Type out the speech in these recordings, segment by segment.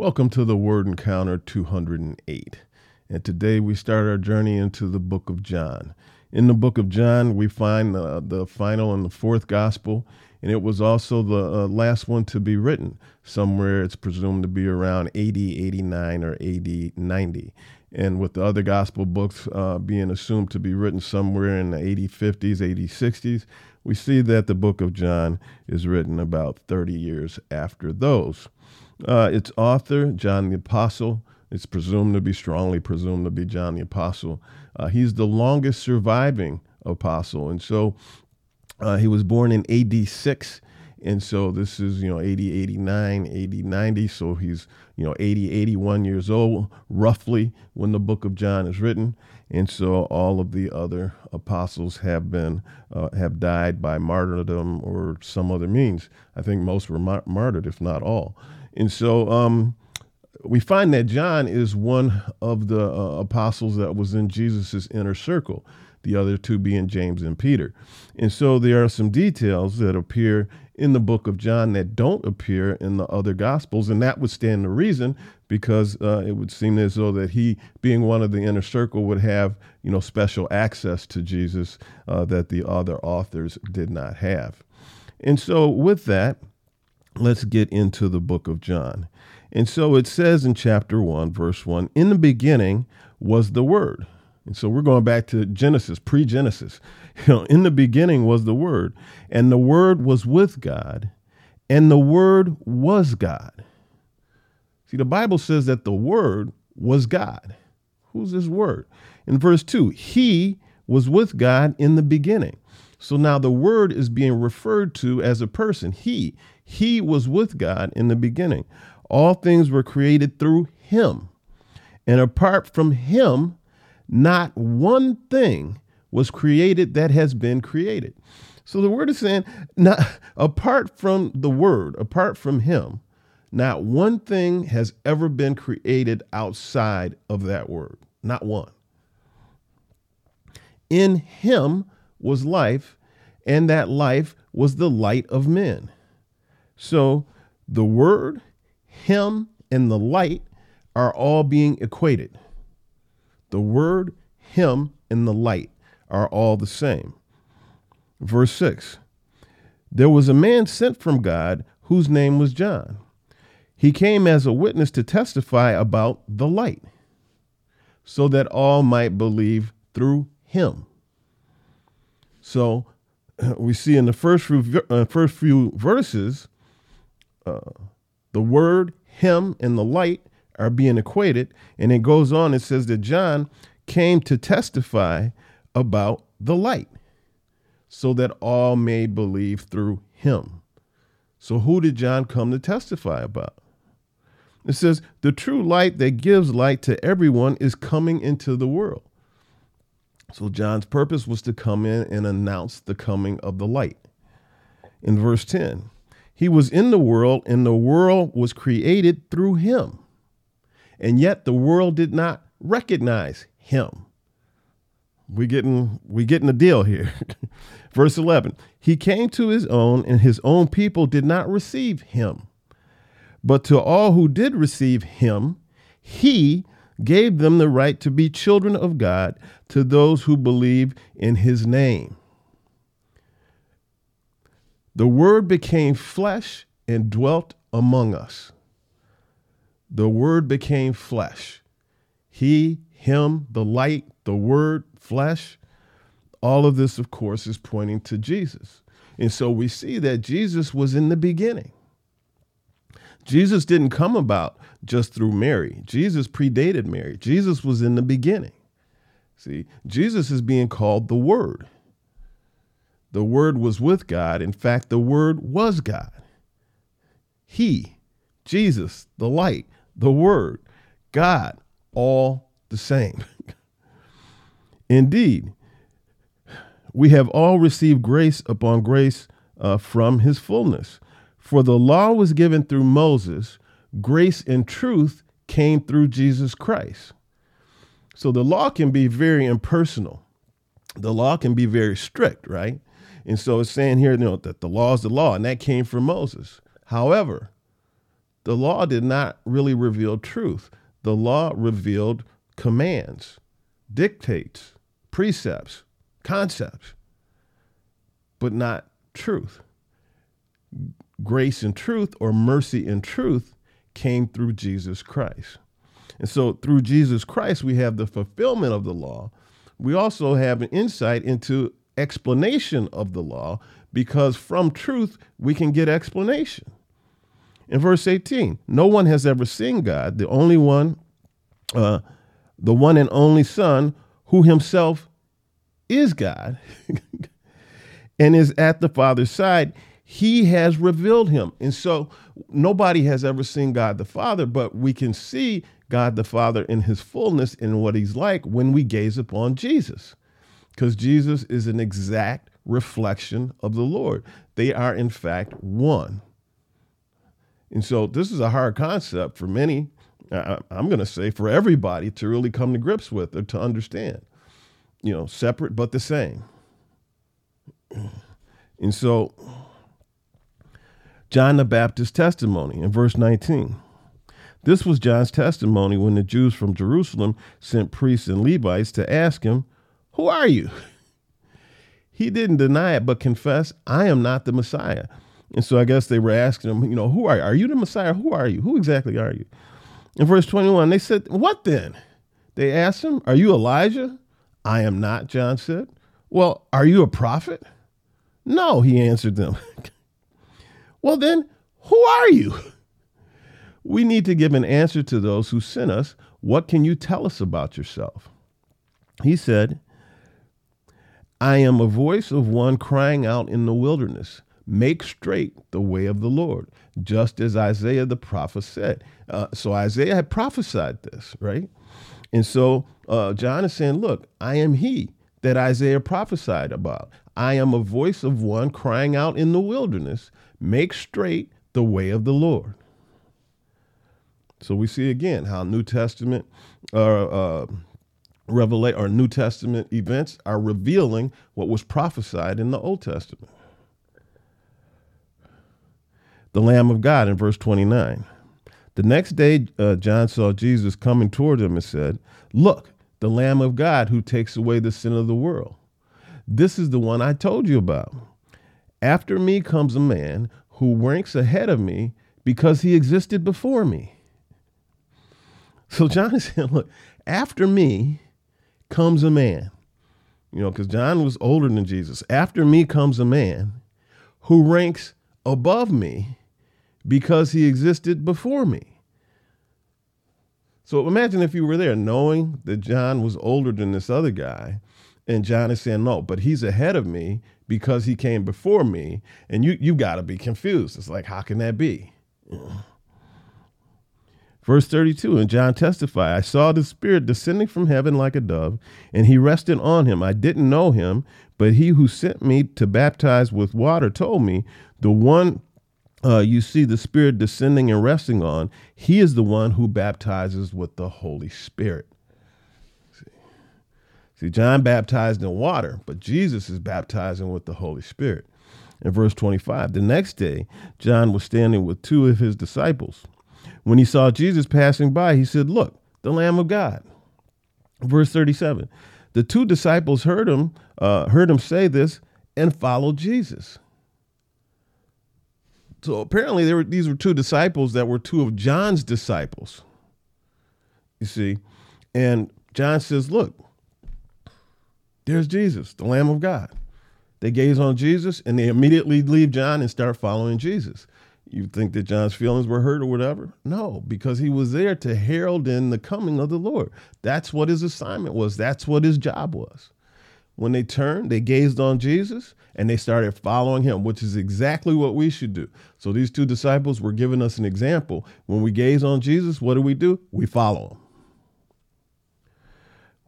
Welcome to the Word Encounter 208. And today we start our journey into the book of John. In the book of John, we find the final and the fourth gospel, and it was also the uh, last one to be written. Somewhere it's presumed to be around AD 89 or AD 90. And with the other gospel books uh, being assumed to be written somewhere in the 8050s, 8060s, we see that the book of John is written about 30 years after those. Uh, its author, John the Apostle, it's presumed to be strongly presumed to be John the Apostle. Uh, he's the longest surviving apostle. And so uh, he was born in AD 6. And so this is, you know, 80, 89, 80, 90. So he's, you know, 80, 81 years old, roughly, when the book of John is written. And so all of the other apostles have been, uh, have died by martyrdom or some other means. I think most were mar- martyred, if not all. And so um, we find that John is one of the uh, apostles that was in Jesus's inner circle, the other two being James and Peter. And so there are some details that appear in the book of John that don't appear in the other gospels, and that would stand to reason because uh, it would seem as though that he, being one of the inner circle, would have you know special access to Jesus uh, that the other authors did not have. And so with that, let's get into the book of John. And so it says in chapter 1, verse 1 In the beginning was the Word. And so we're going back to Genesis, pre Genesis. You know, in the beginning was the Word, and the Word was with God, and the Word was God. See, the Bible says that the Word was God. Who's this Word? In verse 2, He was with God in the beginning. So now the Word is being referred to as a person. He. He was with God in the beginning. All things were created through him. And apart from him, not one thing was created that has been created. So the word is saying, not apart from the word, apart from him, not one thing has ever been created outside of that word. Not one. In him was life, and that life was the light of men. So the word, him, and the light are all being equated. The word, him, and the light are all the same. Verse 6 There was a man sent from God whose name was John. He came as a witness to testify about the light, so that all might believe through him. So we see in the first few, uh, first few verses uh, the word, him, and the light are being equated. And it goes on, it says that John came to testify about the light so that all may believe through him. So, who did John come to testify about? It says, the true light that gives light to everyone is coming into the world. So, John's purpose was to come in and announce the coming of the light. In verse 10, he was in the world, and the world was created through him. And yet the world did not recognize him. We getting we getting a deal here. Verse 11. He came to his own and his own people did not receive him. But to all who did receive him, he gave them the right to be children of God to those who believe in his name. The Word became flesh and dwelt among us. The Word became flesh. He, Him, the light, the Word, flesh. All of this, of course, is pointing to Jesus. And so we see that Jesus was in the beginning. Jesus didn't come about just through Mary. Jesus predated Mary. Jesus was in the beginning. See, Jesus is being called the Word. The Word was with God. In fact, the Word was God. He, Jesus, the light, the Word, God, all the same. Indeed, we have all received grace upon grace uh, from his fullness. For the law was given through Moses, grace and truth came through Jesus Christ. So the law can be very impersonal. The law can be very strict, right? And so it's saying here, you know, that the law is the law, and that came from Moses. However, the law did not really reveal truth. The law revealed commands, dictates, precepts, concepts, but not truth. Grace and truth, or mercy and truth, came through Jesus Christ. And so, through Jesus Christ, we have the fulfillment of the law. We also have an insight into explanation of the law because from truth we can get explanation. In verse 18, no one has ever seen God, the only one, uh, the one and only Son, who himself is God and is at the Father's side. He has revealed him. And so nobody has ever seen God the Father, but we can see God the Father in his fullness in what he's like when we gaze upon Jesus. Because Jesus is an exact reflection of the Lord. They are, in fact, one. And so this is a hard concept for many, I'm going to say for everybody to really come to grips with or to understand. You know, separate but the same. And so, John the Baptist's testimony in verse 19. This was John's testimony when the Jews from Jerusalem sent priests and Levites to ask him, Who are you? He didn't deny it, but confess, I am not the Messiah. And so I guess they were asking him, you know, who are you? Are you the Messiah? Who are you? Who exactly are you? In verse 21, they said, What then? They asked him, Are you Elijah? I am not, John said. Well, are you a prophet? No, he answered them. well, then, who are you? We need to give an answer to those who sent us. What can you tell us about yourself? He said, I am a voice of one crying out in the wilderness, make straight the way of the Lord, just as Isaiah the prophet said. Uh, so Isaiah had prophesied this, right? And so uh, John is saying, Look, I am he that Isaiah prophesied about. I am a voice of one crying out in the wilderness, make straight the way of the Lord. So we see again how New Testament uh, uh, Revelation or New Testament events are revealing what was prophesied in the Old Testament. The Lamb of God in verse 29. The next day, uh, John saw Jesus coming toward him and said, Look, the Lamb of God who takes away the sin of the world. This is the one I told you about. After me comes a man who ranks ahead of me because he existed before me. So John is saying, Look, after me, comes a man. You know, because John was older than Jesus. After me comes a man who ranks above me because he existed before me. So imagine if you were there knowing that John was older than this other guy, and John is saying, No, but he's ahead of me because he came before me. And you you gotta be confused. It's like, how can that be? Verse 32 And John testified, I saw the Spirit descending from heaven like a dove, and he rested on him. I didn't know him, but he who sent me to baptize with water told me, The one uh, you see the Spirit descending and resting on, he is the one who baptizes with the Holy Spirit. See, John baptized in water, but Jesus is baptizing with the Holy Spirit. In verse 25, the next day, John was standing with two of his disciples. When he saw Jesus passing by, he said, Look, the Lamb of God. Verse 37. The two disciples heard him, uh, heard him say this and followed Jesus. So apparently there were these were two disciples that were two of John's disciples. You see, and John says, Look, there's Jesus, the Lamb of God. They gaze on Jesus and they immediately leave John and start following Jesus you think that John's feelings were hurt or whatever? No, because he was there to herald in the coming of the Lord. That's what his assignment was. That's what his job was. When they turned, they gazed on Jesus and they started following him, which is exactly what we should do. So these two disciples were giving us an example. When we gaze on Jesus, what do we do? We follow him.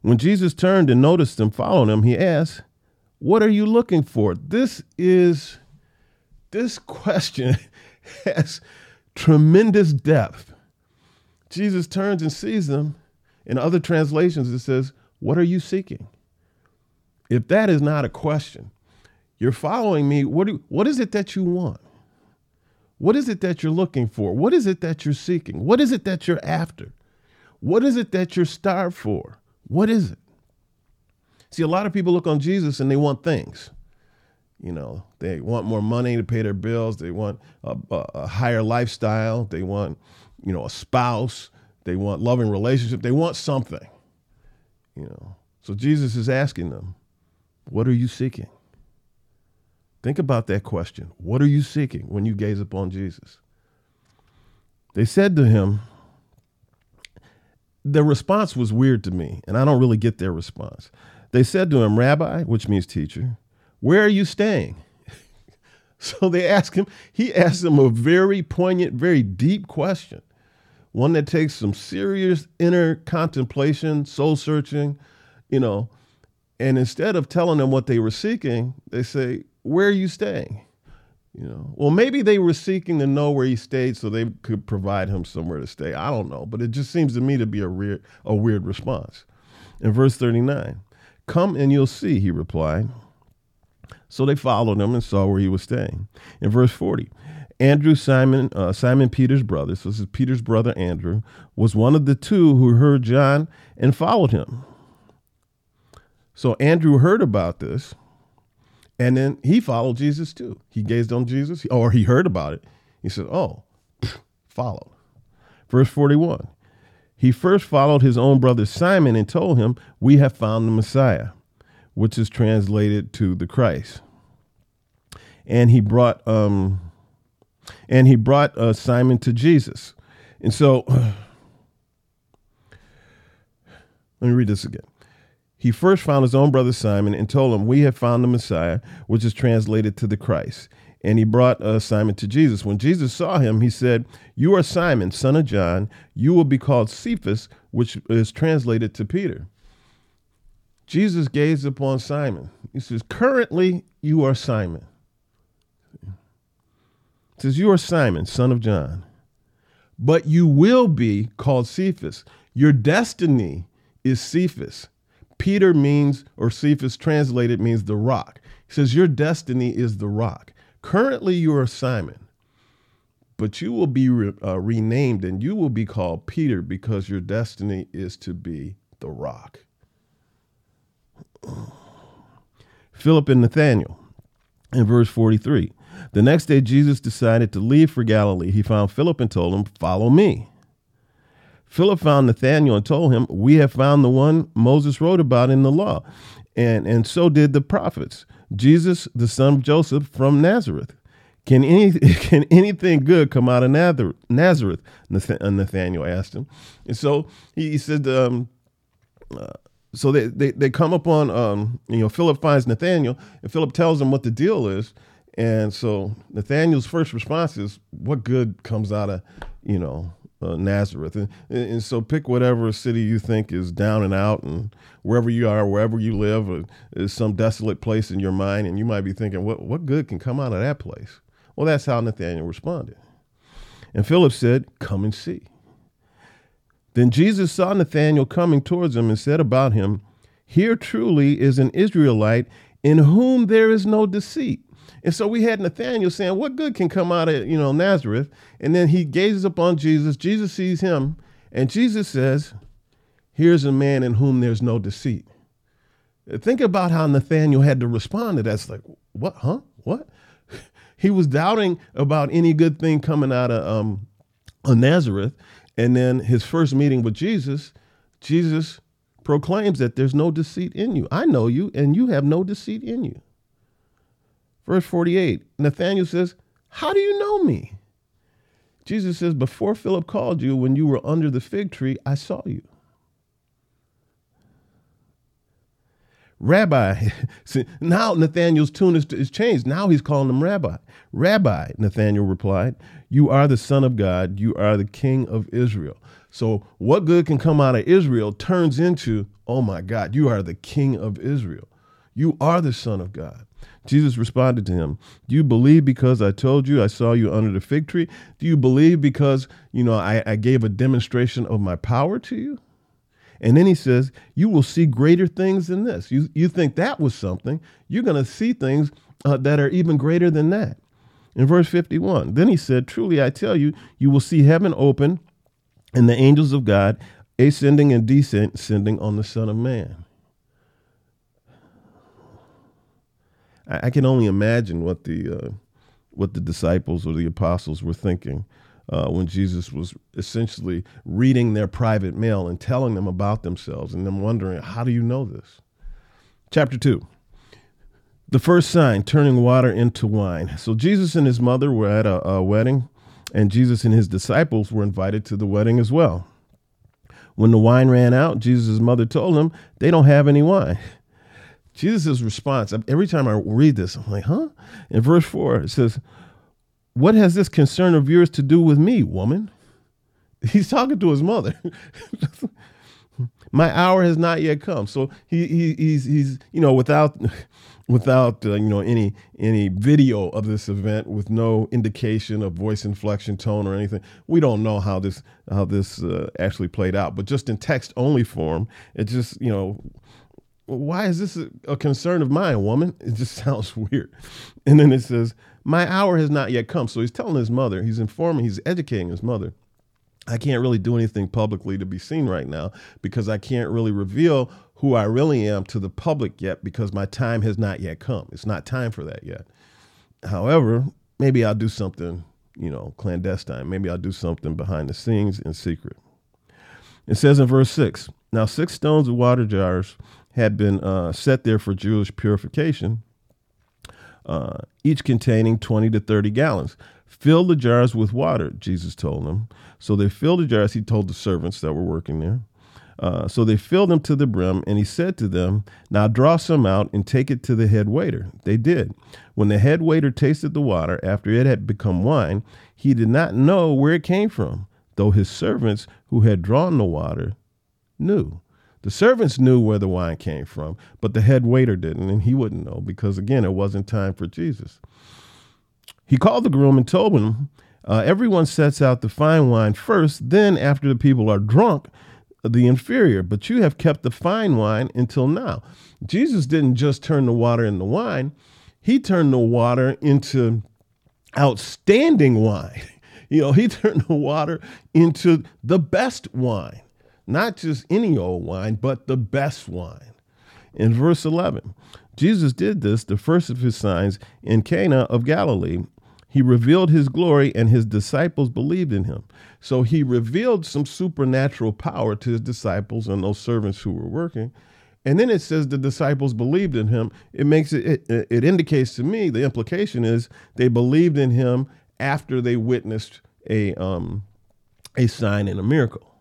When Jesus turned and noticed them following him, he asked, What are you looking for? This is this question has tremendous depth. Jesus turns and sees them. In other translations, it says, What are you seeking? If that is not a question, you're following me. What, do, what is it that you want? What is it that you're looking for? What is it that you're seeking? What is it that you're after? What is it that you're starved for? What is it? See, a lot of people look on Jesus and they want things. You know, they want more money to pay their bills. They want a, a, a higher lifestyle. They want, you know, a spouse. They want loving relationship. They want something. You know, so Jesus is asking them, "What are you seeking?" Think about that question. What are you seeking when you gaze upon Jesus? They said to him, the response was weird to me, and I don't really get their response. They said to him, Rabbi, which means teacher, where are you staying? so they asked him, he asked them a very poignant, very deep question, one that takes some serious inner contemplation, soul searching, you know. And instead of telling them what they were seeking, they say, where are you staying? You know, well, maybe they were seeking to know where he stayed so they could provide him somewhere to stay. I don't know, but it just seems to me to be a weird, a weird response. In verse 39, come and you'll see, he replied. So they followed him and saw where he was staying. In verse 40, Andrew, Simon, uh, Simon Peter's brother, so this is Peter's brother Andrew, was one of the two who heard John and followed him. So Andrew heard about this and then he followed Jesus too. He gazed on Jesus, or he heard about it. He said, Oh, follow. Verse 41 He first followed his own brother Simon and told him, We have found the Messiah, which is translated to the Christ. And he brought, um, and he brought uh, Simon to Jesus. And so, let me read this again. He first found his own brother Simon and told him, We have found the Messiah, which is translated to the Christ. And he brought uh, Simon to Jesus. When Jesus saw him, he said, You are Simon, son of John. You will be called Cephas, which is translated to Peter. Jesus gazed upon Simon. He says, Currently, you are Simon. He says, You are Simon, son of John. But you will be called Cephas. Your destiny is Cephas. Peter means, or Cephas translated means the rock. He says, Your destiny is the rock. Currently, you are Simon, but you will be re, uh, renamed and you will be called Peter because your destiny is to be the rock. Philip and Nathanael in verse 43. The next day, Jesus decided to leave for Galilee. He found Philip and told him, Follow me. Philip found Nathanael and told him, We have found the one Moses wrote about in the law, and, and so did the prophets, Jesus, the son of Joseph from Nazareth. Can, any, can anything good come out of Nazareth? Uh, Nathanael asked him. And so he, he said, um, uh, so they, they, they come upon, um, you know, Philip finds Nathanael, and Philip tells him what the deal is. And so Nathanael's first response is, What good comes out of, you know, uh, Nazareth. And, and so pick whatever city you think is down and out, and wherever you are, wherever you live, uh, is some desolate place in your mind, and you might be thinking, what, what good can come out of that place? Well, that's how Nathanael responded. And Philip said, Come and see. Then Jesus saw Nathanael coming towards him and said about him, Here truly is an Israelite in whom there is no deceit. And so we had Nathanael saying, What good can come out of, you know, Nazareth? And then he gazes upon Jesus. Jesus sees him, and Jesus says, Here's a man in whom there's no deceit. Think about how Nathanael had to respond to that. It's like, what, huh? What? he was doubting about any good thing coming out of um, Nazareth. And then his first meeting with Jesus, Jesus proclaims that there's no deceit in you. I know you, and you have no deceit in you. Verse 48 Nathanael says, How do you know me? Jesus says, Before Philip called you, when you were under the fig tree, I saw you. Rabbi, see, now Nathanael's tune is, is changed. Now he's calling him Rabbi. Rabbi, Nathanael replied, You are the Son of God. You are the King of Israel. So, what good can come out of Israel turns into, Oh my God, you are the King of Israel. You are the Son of God. Jesus responded to him, Do you believe because I told you I saw you under the fig tree? Do you believe because, you know, I, I gave a demonstration of my power to you? And then he says, You will see greater things than this. You, you think that was something. You're going to see things uh, that are even greater than that. In verse 51, then he said, Truly I tell you, you will see heaven open and the angels of God ascending and descending on the Son of Man. I, I can only imagine what the uh, what the disciples or the apostles were thinking uh, when Jesus was essentially reading their private mail and telling them about themselves, and them wondering, "How do you know this?" Chapter two. The first sign, turning water into wine. So Jesus and his mother were at a, a wedding, and Jesus and his disciples were invited to the wedding as well. When the wine ran out, Jesus' mother told him, They don't have any wine. Jesus' response, every time I read this, I'm like, huh? In verse 4, it says, What has this concern of yours to do with me, woman? He's talking to his mother. My hour has not yet come. So he, he he's he's you know without without uh, you know any any video of this event with no indication of voice inflection tone or anything we don't know how this how this uh, actually played out but just in text only form it just you know why is this a, concern of mine woman it just sounds weird and then it says my hour has not yet come so he's telling his mother he's informing he's educating his mother I can't really do anything publicly to be seen right now because I can't really reveal who I really am to the public yet because my time has not yet come. It's not time for that yet. However, maybe I'll do something, you know, clandestine. Maybe I'll do something behind the scenes in secret. It says in verse 6 Now, six stones of water jars had been uh, set there for Jewish purification, uh, each containing 20 to 30 gallons. Fill the jars with water, Jesus told them. So they filled the jars, he told the servants that were working there. Uh, so they filled them to the brim, and he said to them, Now draw some out and take it to the head waiter. They did. When the head waiter tasted the water after it had become wine, he did not know where it came from, though his servants who had drawn the water knew. The servants knew where the wine came from, but the head waiter didn't, and he wouldn't know because, again, it wasn't time for Jesus. He called the groom and told him, uh, Everyone sets out the fine wine first, then, after the people are drunk, the inferior, but you have kept the fine wine until now. Jesus didn't just turn the water into wine, he turned the water into outstanding wine. You know, he turned the water into the best wine, not just any old wine, but the best wine. In verse 11, Jesus did this, the first of his signs, in Cana of Galilee. He revealed his glory, and his disciples believed in him. So he revealed some supernatural power to his disciples and those servants who were working. And then it says the disciples believed in him. It makes it, it, it indicates to me the implication is they believed in him after they witnessed a um, a sign and a miracle.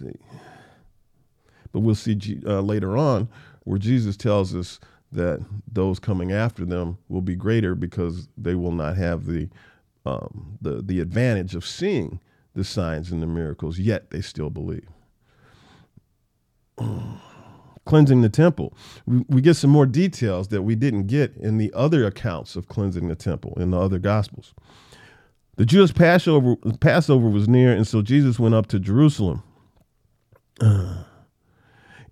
But we'll see uh, later on where Jesus tells us that those coming after them will be greater because they will not have the um, the the advantage of seeing the signs and the miracles, yet they still believe. cleansing the temple. We, we, get some more details that we didn't get in the other accounts of cleansing the temple in the other gospels. The Jewish Passover, Passover was near, and so Jesus went up to Jerusalem. Uh,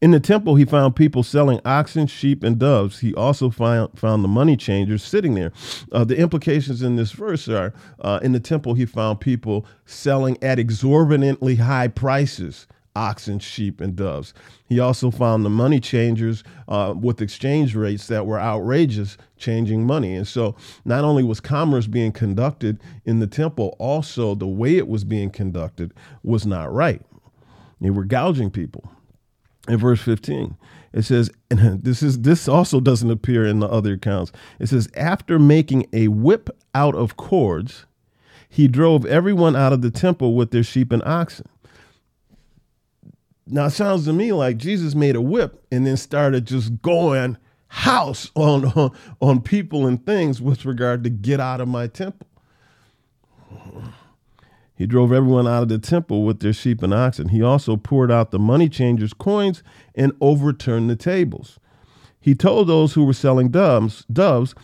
in the temple, he found people selling oxen, sheep, and doves. He also found, found the money changers sitting there. Uh, the implications in this verse are uh, in the temple, he found people selling at exorbitantly high prices oxen, sheep, and doves. He also found the money changers uh, with exchange rates that were outrageous, changing money. And so, not only was commerce being conducted in the temple, also the way it was being conducted was not right. They were gouging people. In verse 15 it says and this is this also doesn't appear in the other accounts. It says after making a whip out of cords he drove everyone out of the temple with their sheep and oxen. Now it sounds to me like jesus made a whip and then started just going house on on, on people and things with regard to get out of my temple he drove everyone out of the temple with their sheep and oxen. He also poured out the money changers' coins and overturned the tables. He told those who were selling doves, doves,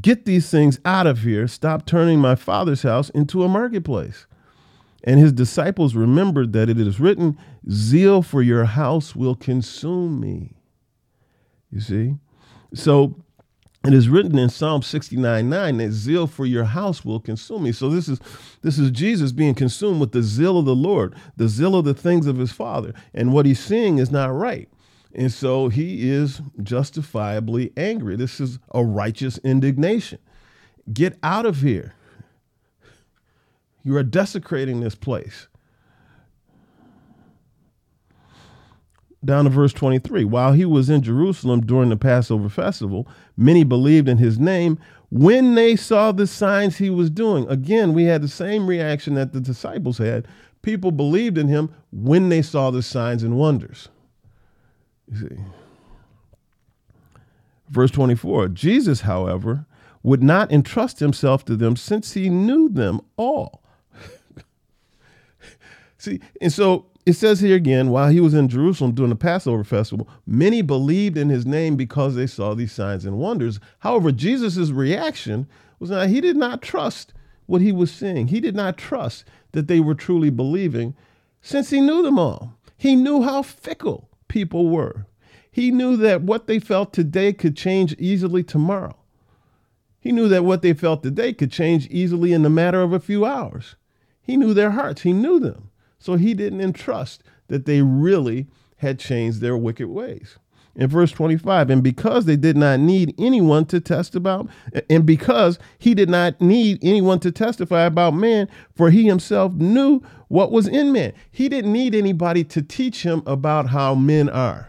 Get these things out of here. Stop turning my father's house into a marketplace. And his disciples remembered that it is written, Zeal for your house will consume me. You see? So it is written in Psalm 69 9 that zeal for your house will consume me. So this is this is Jesus being consumed with the zeal of the Lord, the zeal of the things of his father. And what he's seeing is not right. And so he is justifiably angry. This is a righteous indignation. Get out of here. You are desecrating this place. Down to verse 23. While he was in Jerusalem during the Passover festival, many believed in his name when they saw the signs he was doing. Again, we had the same reaction that the disciples had. People believed in him when they saw the signs and wonders. You see. Verse 24 Jesus, however, would not entrust himself to them since he knew them all. See, and so it says here again, while he was in Jerusalem during the Passover festival, many believed in his name because they saw these signs and wonders. However, Jesus' reaction was that he did not trust what he was seeing. He did not trust that they were truly believing since he knew them all. He knew how fickle people were. He knew that what they felt today could change easily tomorrow. He knew that what they felt today could change easily in the matter of a few hours. He knew their hearts, he knew them. So he didn't entrust that they really had changed their wicked ways. In verse 25, and because they did not need anyone to test about, and because he did not need anyone to testify about man, for he himself knew what was in man. He didn't need anybody to teach him about how men are.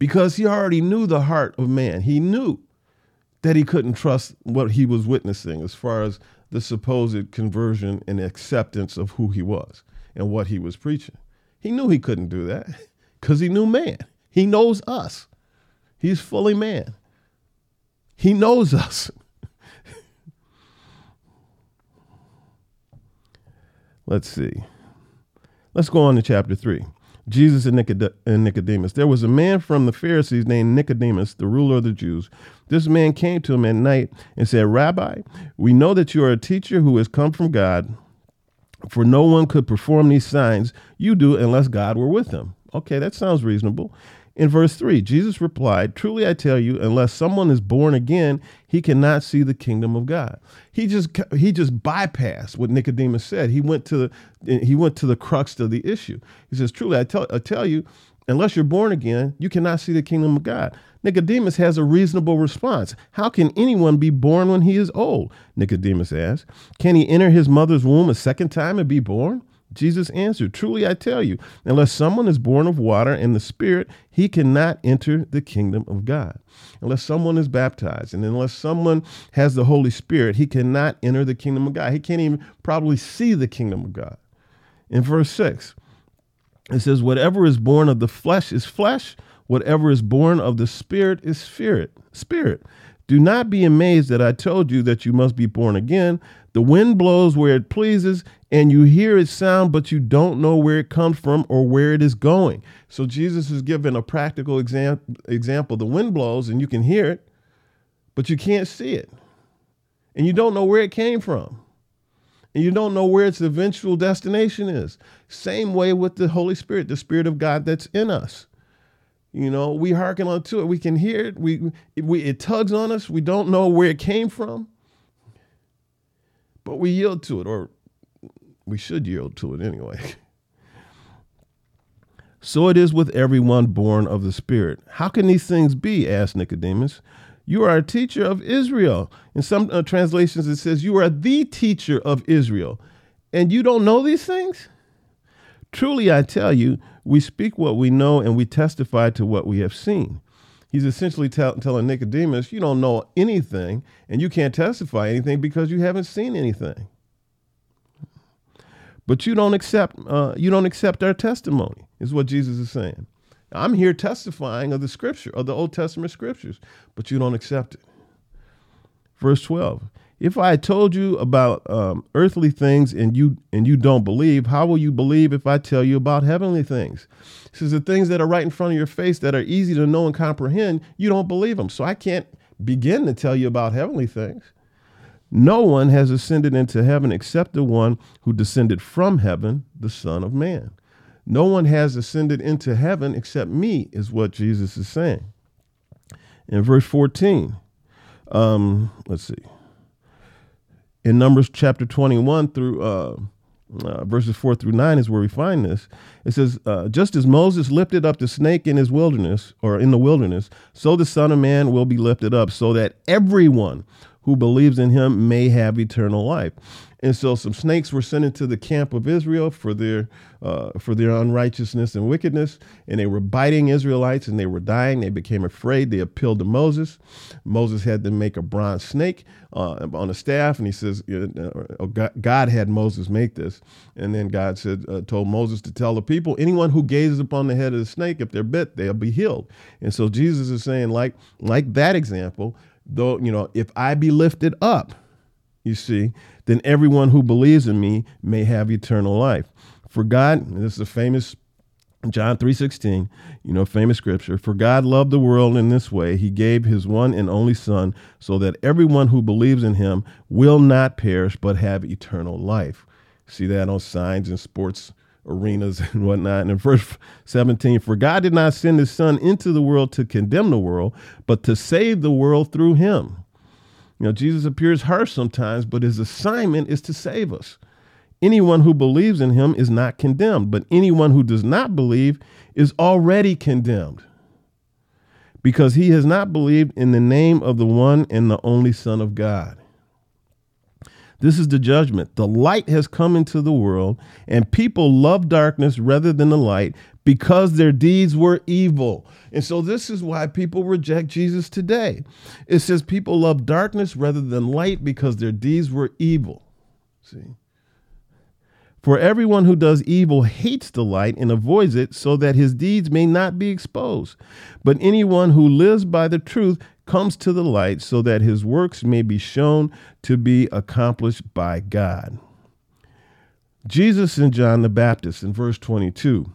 Because he already knew the heart of man. He knew that he couldn't trust what he was witnessing as far as the supposed conversion and acceptance of who he was and what he was preaching. He knew he couldn't do that because he knew man. He knows us. He's fully man. He knows us. Let's see. Let's go on to chapter 3. Jesus and, Nicodemus. There was a man from the Pharisees named Nicodemus, the ruler of the Jews. This man came to him at night and said, Rabbi, we know that you are a teacher who has come from God, for no one could perform these signs you do unless God were with him. Okay, that sounds reasonable. In verse 3, Jesus replied, Truly I tell you, unless someone is born again, he cannot see the kingdom of God. He just he just bypassed what Nicodemus said. He went to the he went to the crux of the issue. He says, Truly I tell I tell you, unless you're born again, you cannot see the kingdom of God. Nicodemus has a reasonable response. How can anyone be born when he is old? Nicodemus asked. Can he enter his mother's womb a second time and be born? Jesus answered, Truly I tell you, unless someone is born of water and the Spirit, he cannot enter the kingdom of God. Unless someone is baptized and unless someone has the Holy Spirit, he cannot enter the kingdom of God. He can't even probably see the kingdom of God. In verse 6, it says, Whatever is born of the flesh is flesh, whatever is born of the Spirit is spirit. Spirit. Do not be amazed that I told you that you must be born again. The wind blows where it pleases, and you hear its sound, but you don't know where it comes from or where it is going. So Jesus is giving a practical exam- example. The wind blows, and you can hear it, but you can't see it. And you don't know where it came from. And you don't know where its eventual destination is. Same way with the Holy Spirit, the Spirit of God that's in us. You know, we hearken unto it. We can hear it. We, we it tugs on us. We don't know where it came from, but we yield to it, or we should yield to it anyway. so it is with everyone born of the Spirit. How can these things be? asked Nicodemus. You are a teacher of Israel. In some uh, translations, it says, You are the teacher of Israel, and you don't know these things? Truly, I tell you, we speak what we know and we testify to what we have seen. He's essentially tell, telling Nicodemus, you don't know anything and you can't testify anything because you haven't seen anything. But you don't accept uh, you don't accept our testimony, is what Jesus is saying. I'm here testifying of the scripture, of the Old Testament scriptures, but you don't accept it. Verse 12. If I told you about um, earthly things and you and you don't believe, how will you believe if I tell you about heavenly things? He says the things that are right in front of your face that are easy to know and comprehend, you don't believe them. So I can't begin to tell you about heavenly things. No one has ascended into heaven except the one who descended from heaven, the Son of Man. No one has ascended into heaven except me, is what Jesus is saying. In verse 14, um, let's see. In Numbers chapter 21 through uh, uh, verses 4 through 9 is where we find this. It says, uh, Just as Moses lifted up the snake in his wilderness, or in the wilderness, so the Son of Man will be lifted up, so that everyone who believes in him may have eternal life. And so some snakes were sent into the camp of Israel for their uh, for their unrighteousness and wickedness, and they were biting Israelites and they were dying. They became afraid. They appealed to Moses. Moses had to make a bronze snake uh, on a staff, and he says uh, God had Moses make this, and then God said uh, told Moses to tell the people anyone who gazes upon the head of the snake, if they're bit, they'll be healed. And so Jesus is saying like like that example, though you know if I be lifted up you see, then everyone who believes in me may have eternal life. For God, this is a famous John 3:16, you know, famous scripture, for God loved the world in this way, he gave his one and only son so that everyone who believes in him will not perish but have eternal life. See that on signs and sports arenas and whatnot. And in verse 17, for God did not send his son into the world to condemn the world, but to save the world through him. You know, Jesus appears harsh sometimes, but his assignment is to save us. Anyone who believes in him is not condemned, but anyone who does not believe is already condemned because he has not believed in the name of the one and the only Son of God. This is the judgment. The light has come into the world, and people love darkness rather than the light because their deeds were evil. And so this is why people reject Jesus today. It says people love darkness rather than light because their deeds were evil. See? For everyone who does evil hates the light and avoids it so that his deeds may not be exposed. But anyone who lives by the truth comes to the light so that his works may be shown to be accomplished by God. Jesus and John the Baptist in verse 22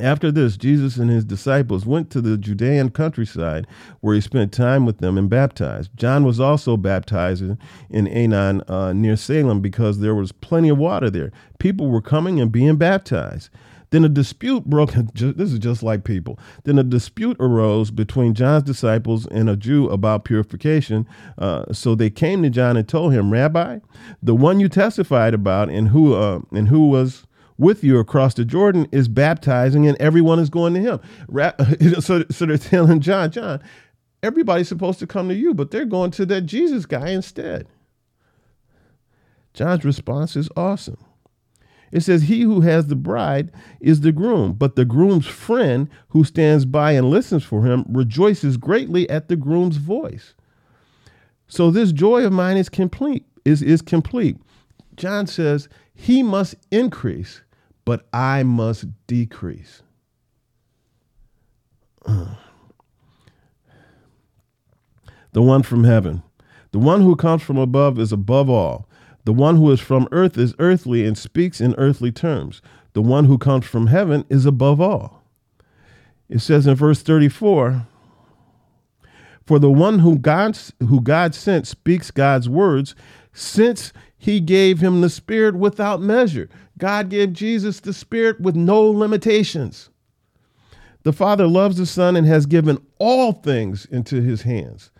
after this, Jesus and his disciples went to the Judean countryside where he spent time with them and baptized. John was also baptizing in Aenon uh, near Salem because there was plenty of water there. People were coming and being baptized. Then a dispute broke. This is just like people. Then a dispute arose between John's disciples and a Jew about purification. Uh, so they came to John and told him, Rabbi, the one you testified about and who uh, and who was with you across the Jordan is baptizing and everyone is going to him. So, so they're telling John, John, everybody's supposed to come to you, but they're going to that Jesus guy instead. John's response is awesome. It says, He who has the bride is the groom, but the groom's friend who stands by and listens for him rejoices greatly at the groom's voice. So this joy of mine is complete, is, is complete. John says, He must increase, but I must decrease. Mm. The one from heaven. The one who comes from above is above all. The one who is from earth is earthly and speaks in earthly terms. The one who comes from heaven is above all. It says in verse 34 For the one who God, who God sent speaks God's words, since he gave him the Spirit without measure. God gave Jesus the Spirit with no limitations. The Father loves the Son and has given all things into his hands.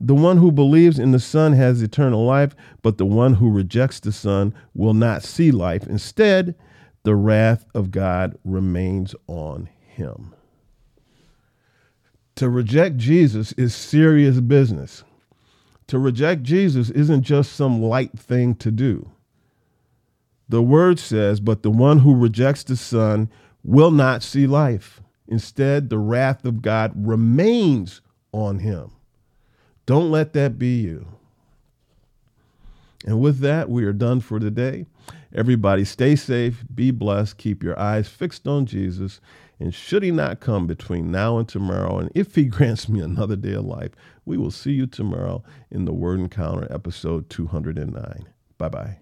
The one who believes in the Son has eternal life, but the one who rejects the Son will not see life. Instead, the wrath of God remains on him. To reject Jesus is serious business. To reject Jesus isn't just some light thing to do. The word says, But the one who rejects the Son will not see life. Instead, the wrath of God remains on him. Don't let that be you. And with that, we are done for today. Everybody stay safe, be blessed, keep your eyes fixed on Jesus. And should he not come between now and tomorrow, and if he grants me another day of life, we will see you tomorrow in the Word Encounter episode 209. Bye bye.